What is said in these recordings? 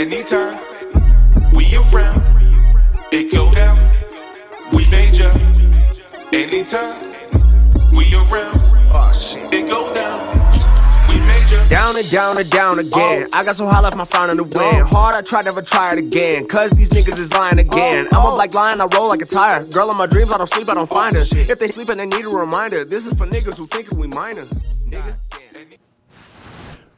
Anytime we around, it go down. We major. Anytime we around, Oh it go down. We major. Down and down and down again. Oh. I got so high left my frown in the wind. Oh. Hard, I tried, never try it again. Cause these niggas is lying again. Oh. I'm a black lion, I roll like a tire. Girl in my dreams, I don't sleep, I don't find her. If they sleeping, they need a reminder. This is for niggas who think we minor. Nigga.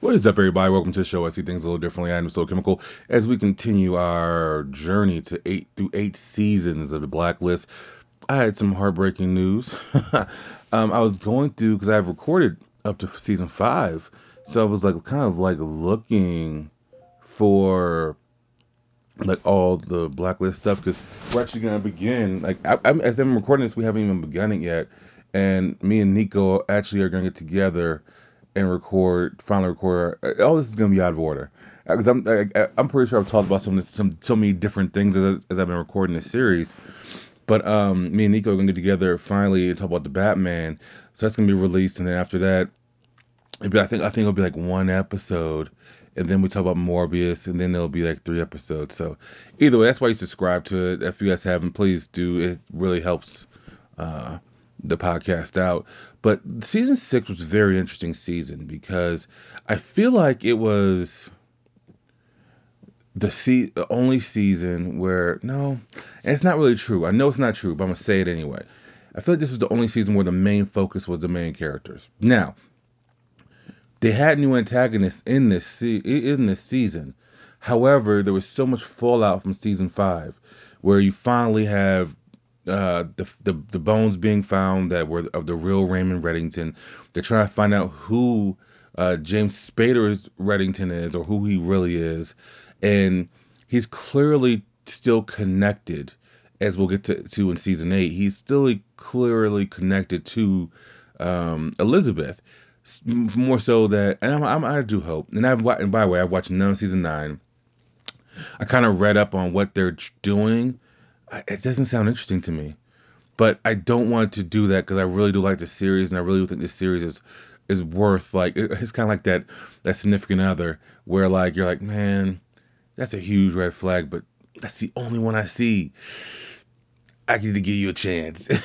What is up, everybody? Welcome to the show. I see things a little differently. I'm so chemical as we continue our journey to eight through eight seasons of the Blacklist. I had some heartbreaking news. um, I was going through because I've recorded up to season five, so I was like kind of like looking for like all the Blacklist stuff because we're actually gonna begin. Like I, I'm, as I'm recording this, we haven't even begun it yet, and me and Nico actually are gonna get together and record, finally record. uh, All this is gonna be out of order because I'm I, I'm pretty sure I've talked about some some so many different things as, as I've been recording this series. But um, me and Nico are gonna get together finally and talk about the Batman. So that's gonna be released, and then after that, it'll be, I think I think it'll be like one episode, and then we talk about Morbius, and then there'll be like three episodes. So either way, that's why you subscribe to it. If you guys haven't, please do. It really helps. Uh, the podcast out. But season six was a very interesting season because I feel like it was the se- only season where no, it's not really true. I know it's not true, but I'm gonna say it anyway. I feel like this was the only season where the main focus was the main characters. Now, they had new antagonists in this se- in this season. However, there was so much fallout from season five, where you finally have uh, the, the the bones being found that were of the real Raymond Reddington. They're trying to find out who uh, James Spader's Reddington is or who he really is, and he's clearly still connected, as we'll get to, to in season eight. He's still clearly connected to um, Elizabeth, more so that, and I'm, I'm, I do hope. And I've and by the way, I've watched none of season nine. I kind of read up on what they're doing. It doesn't sound interesting to me, but I don't want to do that because I really do like the series, and I really think this series is is worth like it's kind of like that that significant other where like you're like man that's a huge red flag but that's the only one i see. I need to give you a chance.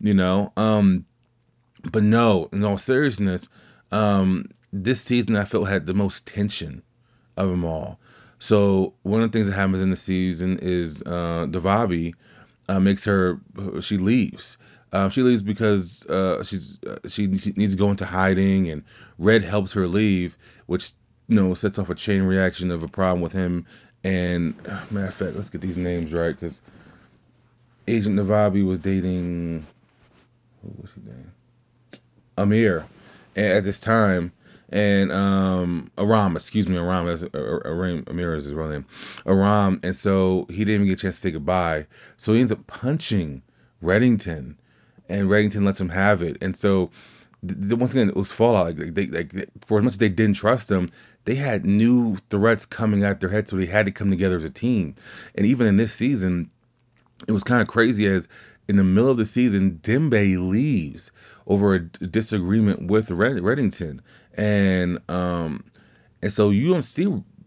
You know um but no in all seriousness um this season i felt had the most tension of them all so one of the things that happens in the season is uh uh, makes her she leaves um, she leaves because uh, she's uh, she, she needs to go into hiding, and Red helps her leave, which you know sets off a chain reaction of a problem with him. And uh, matter of fact, let's get these names right because Agent Navabi was dating who was he dating? Amir at this time, and um Aram, excuse me, Aram, that's Aram, Amir is his real name, Aram, and so he didn't even get a chance to say goodbye, so he ends up punching Reddington, and Reddington lets him have it, and so once again it was fallout. Like they, like for as much as they didn't trust him, they had new threats coming at their head, so they had to come together as a team, and even in this season, it was kind of crazy as in the middle of the season, Dembe leaves over a disagreement with Red- Reddington, and um, and so you don't see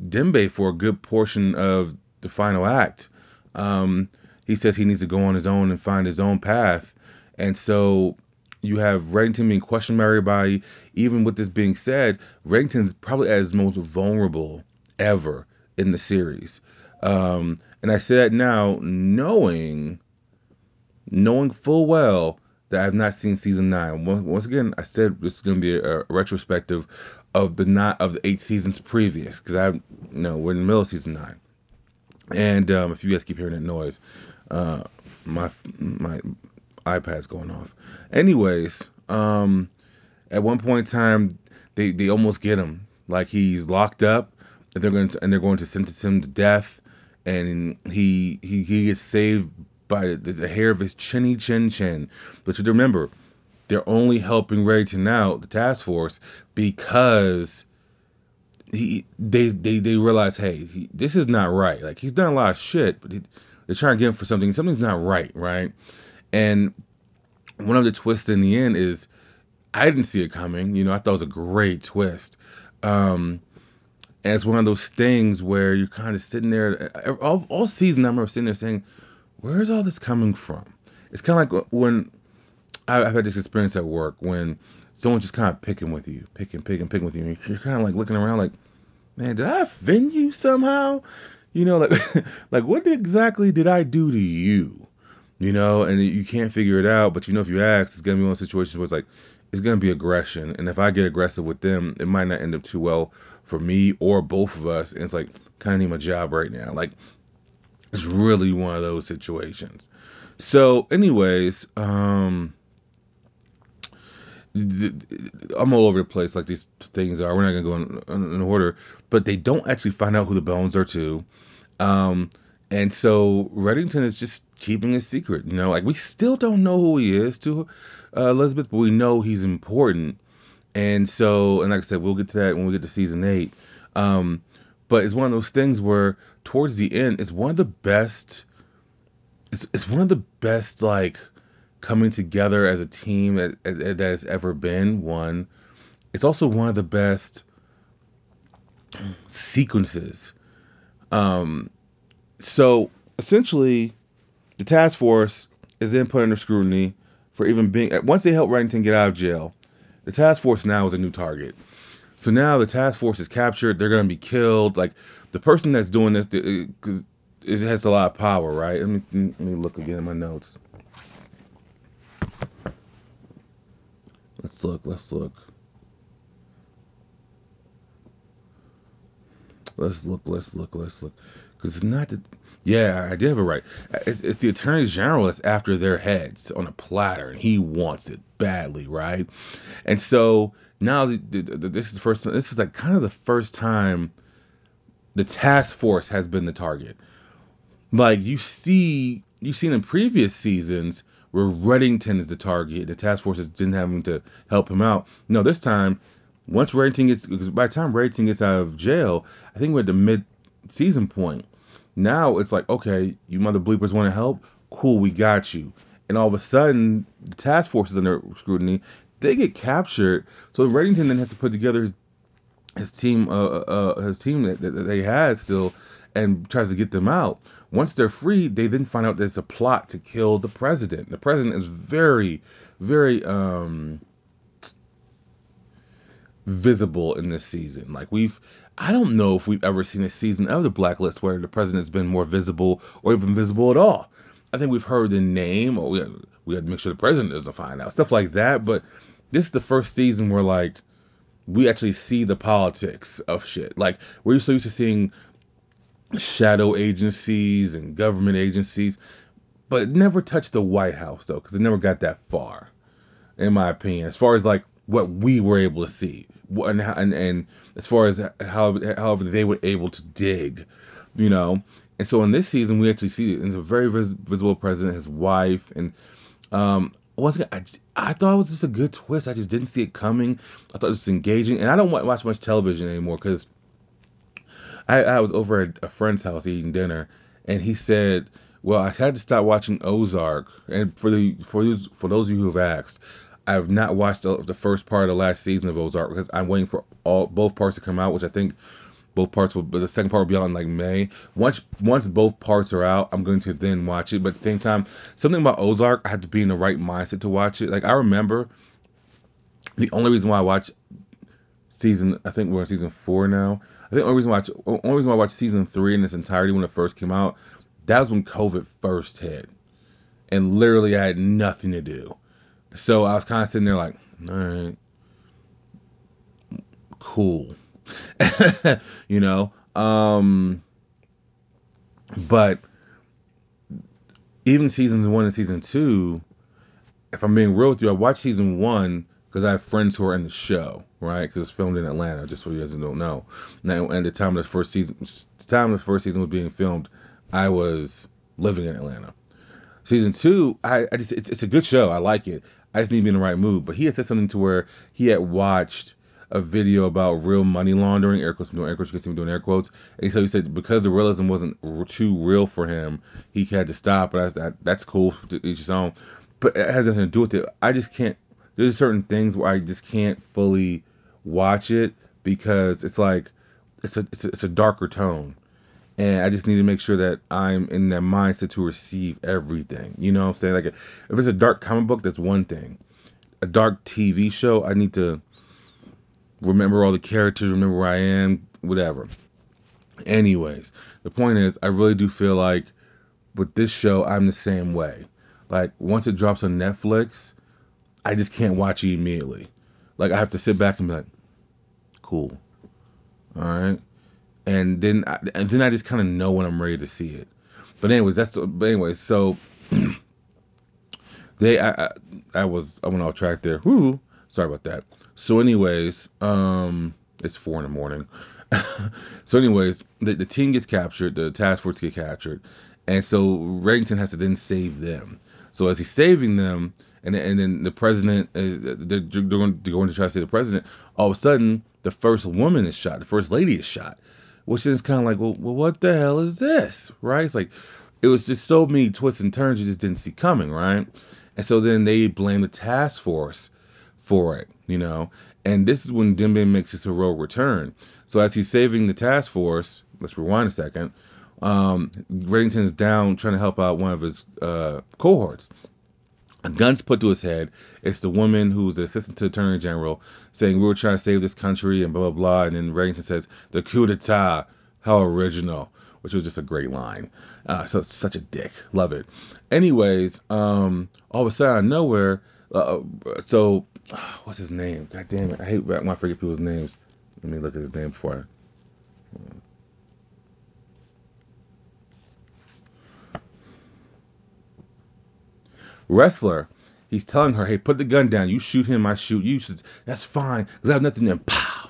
Dembe for a good portion of the final act. Um, he says he needs to go on his own and find his own path, and so you have Reddington being questioned by everybody. Even with this being said, Reddington's probably at his most vulnerable ever in the series. Um, and I say that now knowing, knowing full well that I've not seen season nine. Once, again, I said this is going to be a, a retrospective of the not of the eight seasons previous because I, you know, we're in the middle of season nine. And um, if you guys keep hearing that noise, uh, my my iPad's going off. Anyways, um, at one point in time, they they almost get him. Like he's locked up, and they're going to and they're going to sentence him to death. And he he he gets saved by the, hair of his chinny chin chin. But you remember, they're only helping Reddington out, the task force, because he they they they realize, hey, he, this is not right. Like he's done a lot of shit, but he, they're trying to get him for something. Something's not right, right? And one of the twists in the end is I didn't see it coming. You know, I thought it was a great twist. Um, And it's one of those things where you're kind of sitting there all, all season. I remember sitting there saying, "Where's all this coming from?" It's kind of like uh, when I've had this experience at work when someone's just kind of picking with you, picking, picking, picking with you. And you're kind of like looking around, like, "Man, did I offend you somehow?" You know, like, like what exactly did I do to you? You know, and you can't figure it out. But you know, if you ask, it's gonna be one of those situations where it's like, it's gonna be aggression, and if I get aggressive with them, it might not end up too well for me or both of us. And it's like, kind of need my job right now. Like, it's really one of those situations. So, anyways, um, I'm all over the place like these things are. We're not gonna go in, in, order, but they don't actually find out who the bones are to. Um, and so Reddington is just keeping a secret. You know, like we still don't know who he is to uh, Elizabeth, but we know he's important. And so, and like I said, we'll get to that when we get to season eight. Um, but it's one of those things where towards the end, it's one of the best. It's it's one of the best like coming together as a team that, that has ever been. One, it's also one of the best sequences. Um, so essentially, the task force is then put under scrutiny for even being once they help Reddington get out of jail. The task force now is a new target. So now the task force is captured. They're gonna be killed. Like the person that's doing this, it, uh, it has a lot of power, right? Let me let me look again in my notes. Let's look. Let's look. Let's look. Let's look. Let's look. Because it's not the. Yeah, I did have it right. It's, it's the attorney general that's after their heads on a platter, and he wants it badly, right? And so now the, the, the, this is the first. This is like kind of the first time the task force has been the target. Like you see, you've seen in previous seasons where Reddington is the target, the task force is didn't have him to help him out. No, this time, once Reddington gets, because by the time Reddington gets out of jail, I think we're at the mid-season point now it's like, okay, you mother bleepers want to help? Cool, we got you. And all of a sudden, the task force is under scrutiny. They get captured. So Reddington then has to put together his, his team, uh, uh, uh, his team that, that they had still, and tries to get them out. Once they're free, they then find out there's a plot to kill the president. The president is very, very um, visible in this season. Like we've I don't know if we've ever seen a season of the Blacklist where the president's been more visible or even visible at all. I think we've heard the name, or we had, we had to make sure the president doesn't find out, stuff like that. But this is the first season where like we actually see the politics of shit. Like we're so used to seeing shadow agencies and government agencies, but it never touched the White House though, because it never got that far, in my opinion. As far as like what we were able to see, and and, and as far as how however they were able to dig, you know. And so in this season, we actually see it's a very vis- visible president, his wife, and um, once again, I, I thought it was just a good twist. I just didn't see it coming. I thought it was engaging, and I don't watch much television anymore because I, I was over at a friend's house eating dinner, and he said, "Well, I had to stop watching Ozark." And for the for those for those of you who have asked, I have not watched the, first part of the last season of Ozark because I'm waiting for all both parts to come out, which I think both parts will, but the second part will be out in like May. Once once both parts are out, I'm going to then watch it. But at the same time, something about Ozark, I had to be in the right mindset to watch it. Like I remember the only reason why I watched season, I think we're in season four now. I think the only reason why I watch, only reason why I watched season three in its entirety when it first came out, that was when COVID first hit, and literally I had nothing to do. So I was kind of sitting there like, all right, cool, you know. Um, but even seasons one and season two, if I'm being real with you, I watched season one because I have friends who are in the show, right? Because it's filmed in Atlanta, just for you guys who don't know. Now, at the time of the first season, the time the first season was being filmed, I was living in Atlanta. Season two, I, I just it's, it's a good show. I like it. I just need to be in the right mood. But he had said something to where he had watched a video about real money laundering, air quotes, doing air quotes, because doing air quotes. And so he said because the realism wasn't too real for him, he had to stop. But that, that's cool to each his own. But it has nothing to do with it. I just can't. There's certain things where I just can't fully watch it because it's like it's a, it's a it's a darker tone, and I just need to make sure that I'm in that mindset to receive everything. You know what I'm saying? Like if it's a dark comic book, that's one thing. A dark TV show, I need to remember all the characters, remember where I am, whatever. Anyways, the point is, I really do feel like with this show, I'm the same way. Like once it drops on Netflix, I just can't watch it immediately. Like I have to sit back and be like, cool, all right, and then I, and then I just kind of know when I'm ready to see it. But anyways, that's the, but anyways, so they I, I I was I went off track there. Whoo, sorry about that. So anyways, um, it's four in the morning. so anyways, the, the team gets captured, the task force get captured, and so Reddington has to then save them. So as he's saving them, and and then the president is they're, they're going to try to save the president. All of a sudden, the first woman is shot. The first lady is shot, which is kind of like, well, well, what the hell is this, right? It's like it was just so many twists and turns you just didn't see coming, right? And so then they blame the task force for it, you know. And this is when Dembe makes his heroic return. So as he's saving the task force, let's rewind a second. Um, is down trying to help out one of his uh, cohorts. A gun's put to his head. It's the woman who's the assistant to Attorney General saying we were trying to save this country and blah blah blah. And then Reddington says the coup d'état, how original, which was just a great line. Uh, so such a dick, love it. Anyways, um, all of a sudden out of nowhere, uh, so what's his name? God damn it, I hate when I forget people's names. Let me look at his name. I, Ressler. He's telling her, "Hey, put the gun down. You shoot him, I shoot you." She says, "That's fine, cause I have nothing." Then, pow,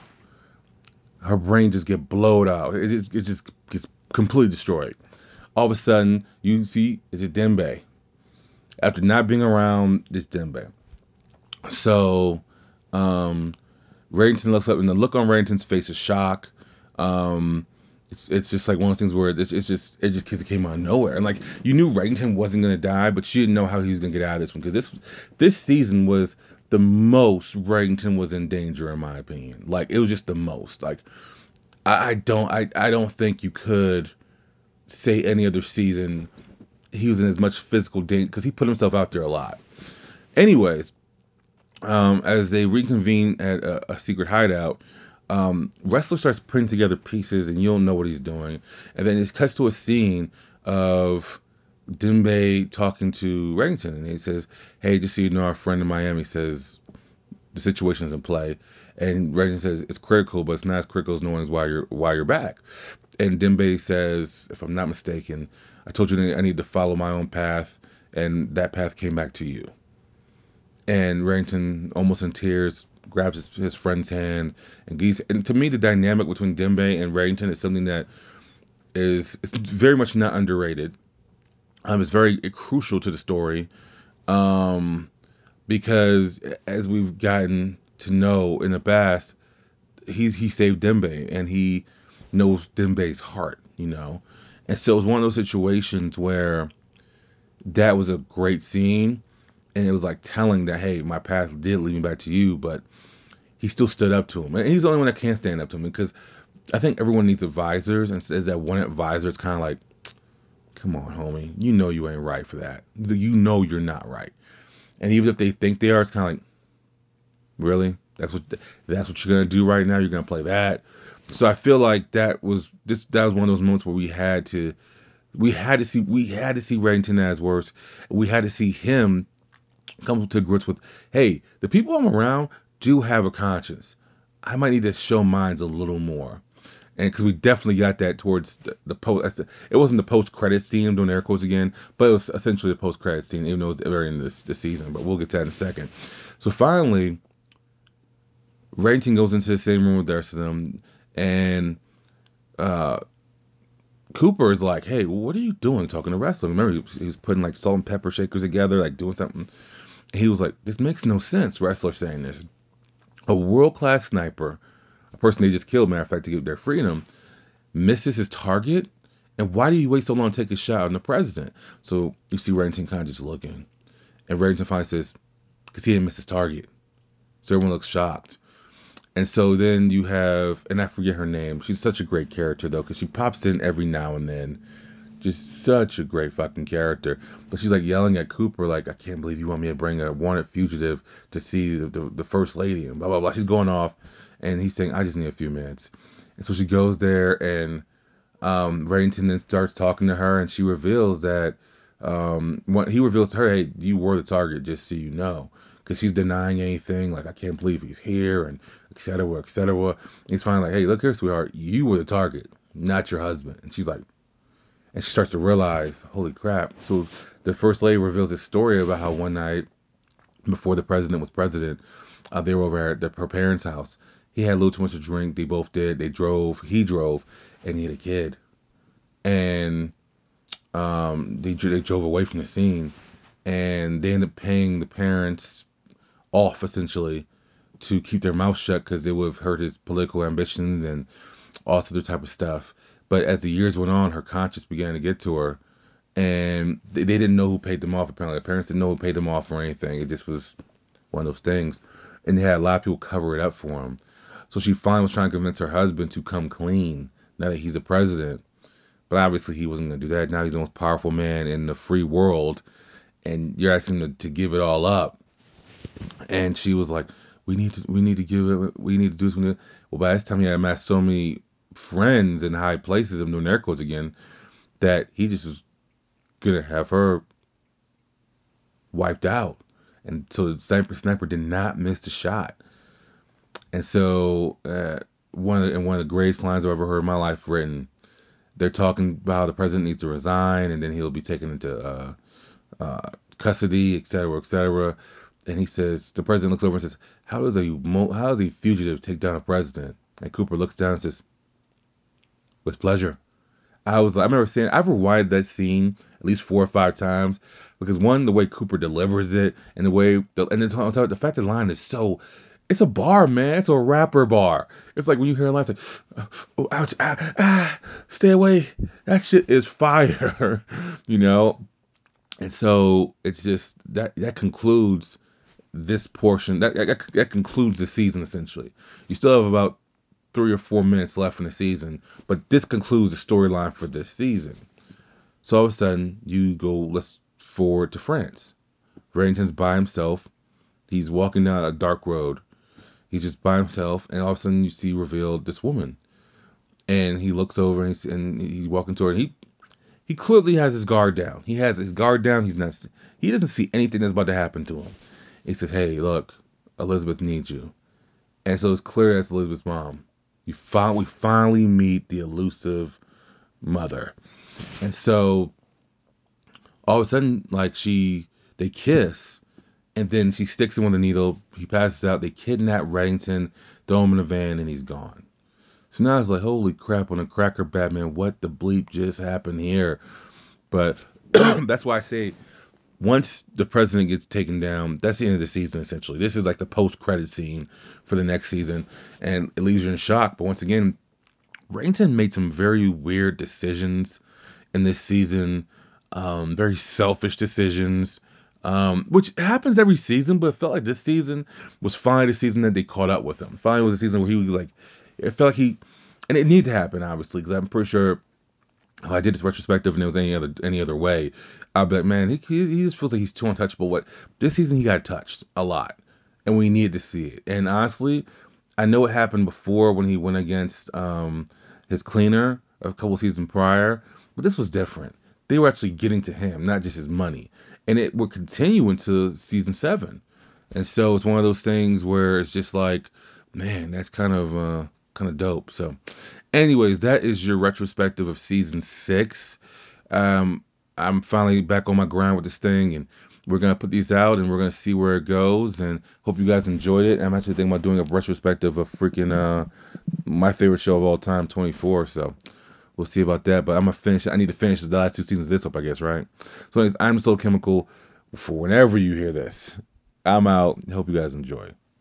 her brain just get blowed out. It just, it just gets completely destroyed. All of a sudden, you see it's a Dembe. After not being around, this Dembe. So, um, Reddington looks up, and the look on Reddington's face is shock. Um, it's it's just like one of those things where it's, it's just it just cause it came out of nowhere. And like you knew Reddington wasn't gonna die but you didn't know how he was gonna get out of this one. Because this this season was the most Reddington was in danger in my opinion. Like it was just the most. Like I, I don't I, I don't think you could say any other season he was in as much physical danger because he put himself out there a lot. Anyways um, as they reconvene at a, a secret hideout um, Ressler starts putting together pieces and you don't know what he's doing. And then it cuts to a scene of Dembe talking to Reddington and he says, Hey, just so you know, our friend in Miami says the situation's in play. And Reddington says it's critical, but it's not as critical as knowing why you're why you're back. And Dembe says, if I'm not mistaken, I told you I need to follow my own path, and that path came back to you. And Reddington, almost in tears, grabs his, his friend's hand and he's and to me the dynamic between Dembe and Reddington is something that is it's very much not underrated. Um, it's very crucial to the story, um, because as we've gotten to know in the past, he he saved Dembe and he knows Dembe's heart, you know, and so it was one of those situations where that was a great scene and it was like telling that hey my path did lead me back to you but he still stood up to him. And he's the only one that can't stand up to him because i think everyone needs advisors and says that one advisor is kind of like come on homie you know you ain't right for that. You know you're not right. And even if they think they are it's kind of like really? That's what that's what you're gonna do right now? You're gonna play that? So i feel like that was this that was one of those moments where we had to we had to see we had to see Reddington as worse. We had to see him come to grips with, hey, the people I'm around do have a conscience. I might need to show mine a little more. And because we definitely got that towards the, the post, it wasn't the post credit scene. I'm doing air quotes again, but it was essentially the post credit scene, even though it was very in this, this season. But we'll get to that in a second. So finally, Reddington goes into the same room with the rest of them, and uh, Cooper is like, "Hey, what are you doing talking to wrestling?" Remember, he was putting like salt and pepper shakers together, like doing something he was like, "This makes no sense." Ressler saying this, a world class sniper, a person they just killed, matter of fact, to get their freedom, misses his target. And why do you wait so long to take a shot on the president? So you see Reddington kind of just looking, and Reddington finally says, "Because he didn't miss his target." So everyone looks shocked, And so then you have, and I forget her name. She's such a great character though, because she pops in every now and then. Just such a great fucking character. But she's like yelling at Cooper, like, I can't believe you want me to bring a wanted fugitive to see the, the, the first lady, and blah, blah, blah. She's going off, and he's saying, I just need a few minutes. And so she goes there, and um, Reddington then starts talking to her, and she reveals that um, what he reveals to her, hey, you were the target, just so you know, because she's denying anything, like I can't believe he's here, and et cetera, et cetera. He's finally like, hey, look here, sweetheart, you were the target, not your husband. And she's like, and she starts to realize, holy crap. So the first lady reveals a story about how one night before the president was president, uh, they were over at her parents' house. He had a little too much to drink. They both did. They drove. He drove, and he had a kid. And um, they they drove away from the scene, and they ended up paying the parents off essentially to keep their mouth shut because it would have hurt his political ambitions and all sorts of type of stuff. But as the years went on, her conscience began to get to her, and they, they didn't know who paid them off. Apparently, the parents didn't know who paid them off or anything. It just was one of those things, and they had a lot of people cover it up for them. So she finally was trying to convince her husband to come clean now that he's a president. But obviously, he wasn't going to do that. Now he's the most powerful man in the free world, and you're asking him to, to give it all up. And she was like, "We need to, we need to give it, we need to do something." Well, by this time, he had amassed so many friends in high places of New Narcos again that he just was gonna have her wiped out. And so the sniper sniper did not miss the shot. And so uh, one of the, and one of the greatest lines I've ever heard in my life written. They're talking about how the president needs to resign and then he'll be taken into uh, uh, custody, et cetera, et cetera. And he says, the president looks over and says, "How does a how does a fugitive take down a president?" And Cooper looks down and says, "With pleasure." I was I remember saying I've rewinded that scene at least four or five times because one the way Cooper delivers it and the way the, and then the fact the line is so it's a bar man. It's a rapper bar. It's like when you hear a lines like oh ouch ah, ah stay away. That shit is fire you know? And so it's just that that concludes this portion that, that that concludes the season essentially. You still have about three or four minutes left in the season, but this concludes the storyline for this season. So all of a sudden, you go let's forward to France. Reddington's by himself. He's walking down a dark road. He's just by himself, and all of a sudden, you see revealed this woman. And he looks over and he's, and he's walking toward her. He he clearly has his guard down. He has his guard down. He's not. He doesn't see anything that's about to happen to him. He says, "Hey, look, Elizabeth needs you." And so it's clear that's Elizabeth's mom. You finally we finally meet the elusive mother, and so all of a sudden, like she, they kiss, and then she sticks him with a needle. He passes out. They kidnap Reddington, throw him in a van, and he's gone. So now it's like, holy crap on a cracker, Batman. What the bleep just happened here? But that's why I say once the president gets taken down, that's the end of the season essentially. This is like the post credit scene for the next season, and it leaves you in shock. But once again, Reddington made some very weird decisions in this season, um, very selfish decisions, um, which happens every season. But it felt like this season was finally the season that they caught up with him. Finally, was a season where he was like, it felt like he, and it needed to happen obviously because I'm pretty sure I did this retrospective and it was any other any other way, I'd be like, man, he, he just feels like he's too untouchable. What this season he got touched a lot, and we needed to see it. And honestly, I know it happened before when he went against um, his cleaner a couple seasons prior, but this was different. They were actually getting to him, not just his money, and it would continue into season seven. And so it's one of those things where it's just like, man, that's kind of uh, kind of dope. So, anyways, that is your retrospective of season six. Um, I'm finally back on my grind with this thing, and we're gonna put these out, and we're gonna see where it goes. And hope you guys enjoyed it. I'm actually thinking about doing a retrospective of freaking uh my favorite show of all time, 24. So we'll see about that. But I'm gonna finish. I need to finish the last two seasons of this up, I guess, right? So, anyways, I'm So Chemical. For whenever you hear this, I'm out. Hope you guys enjoy.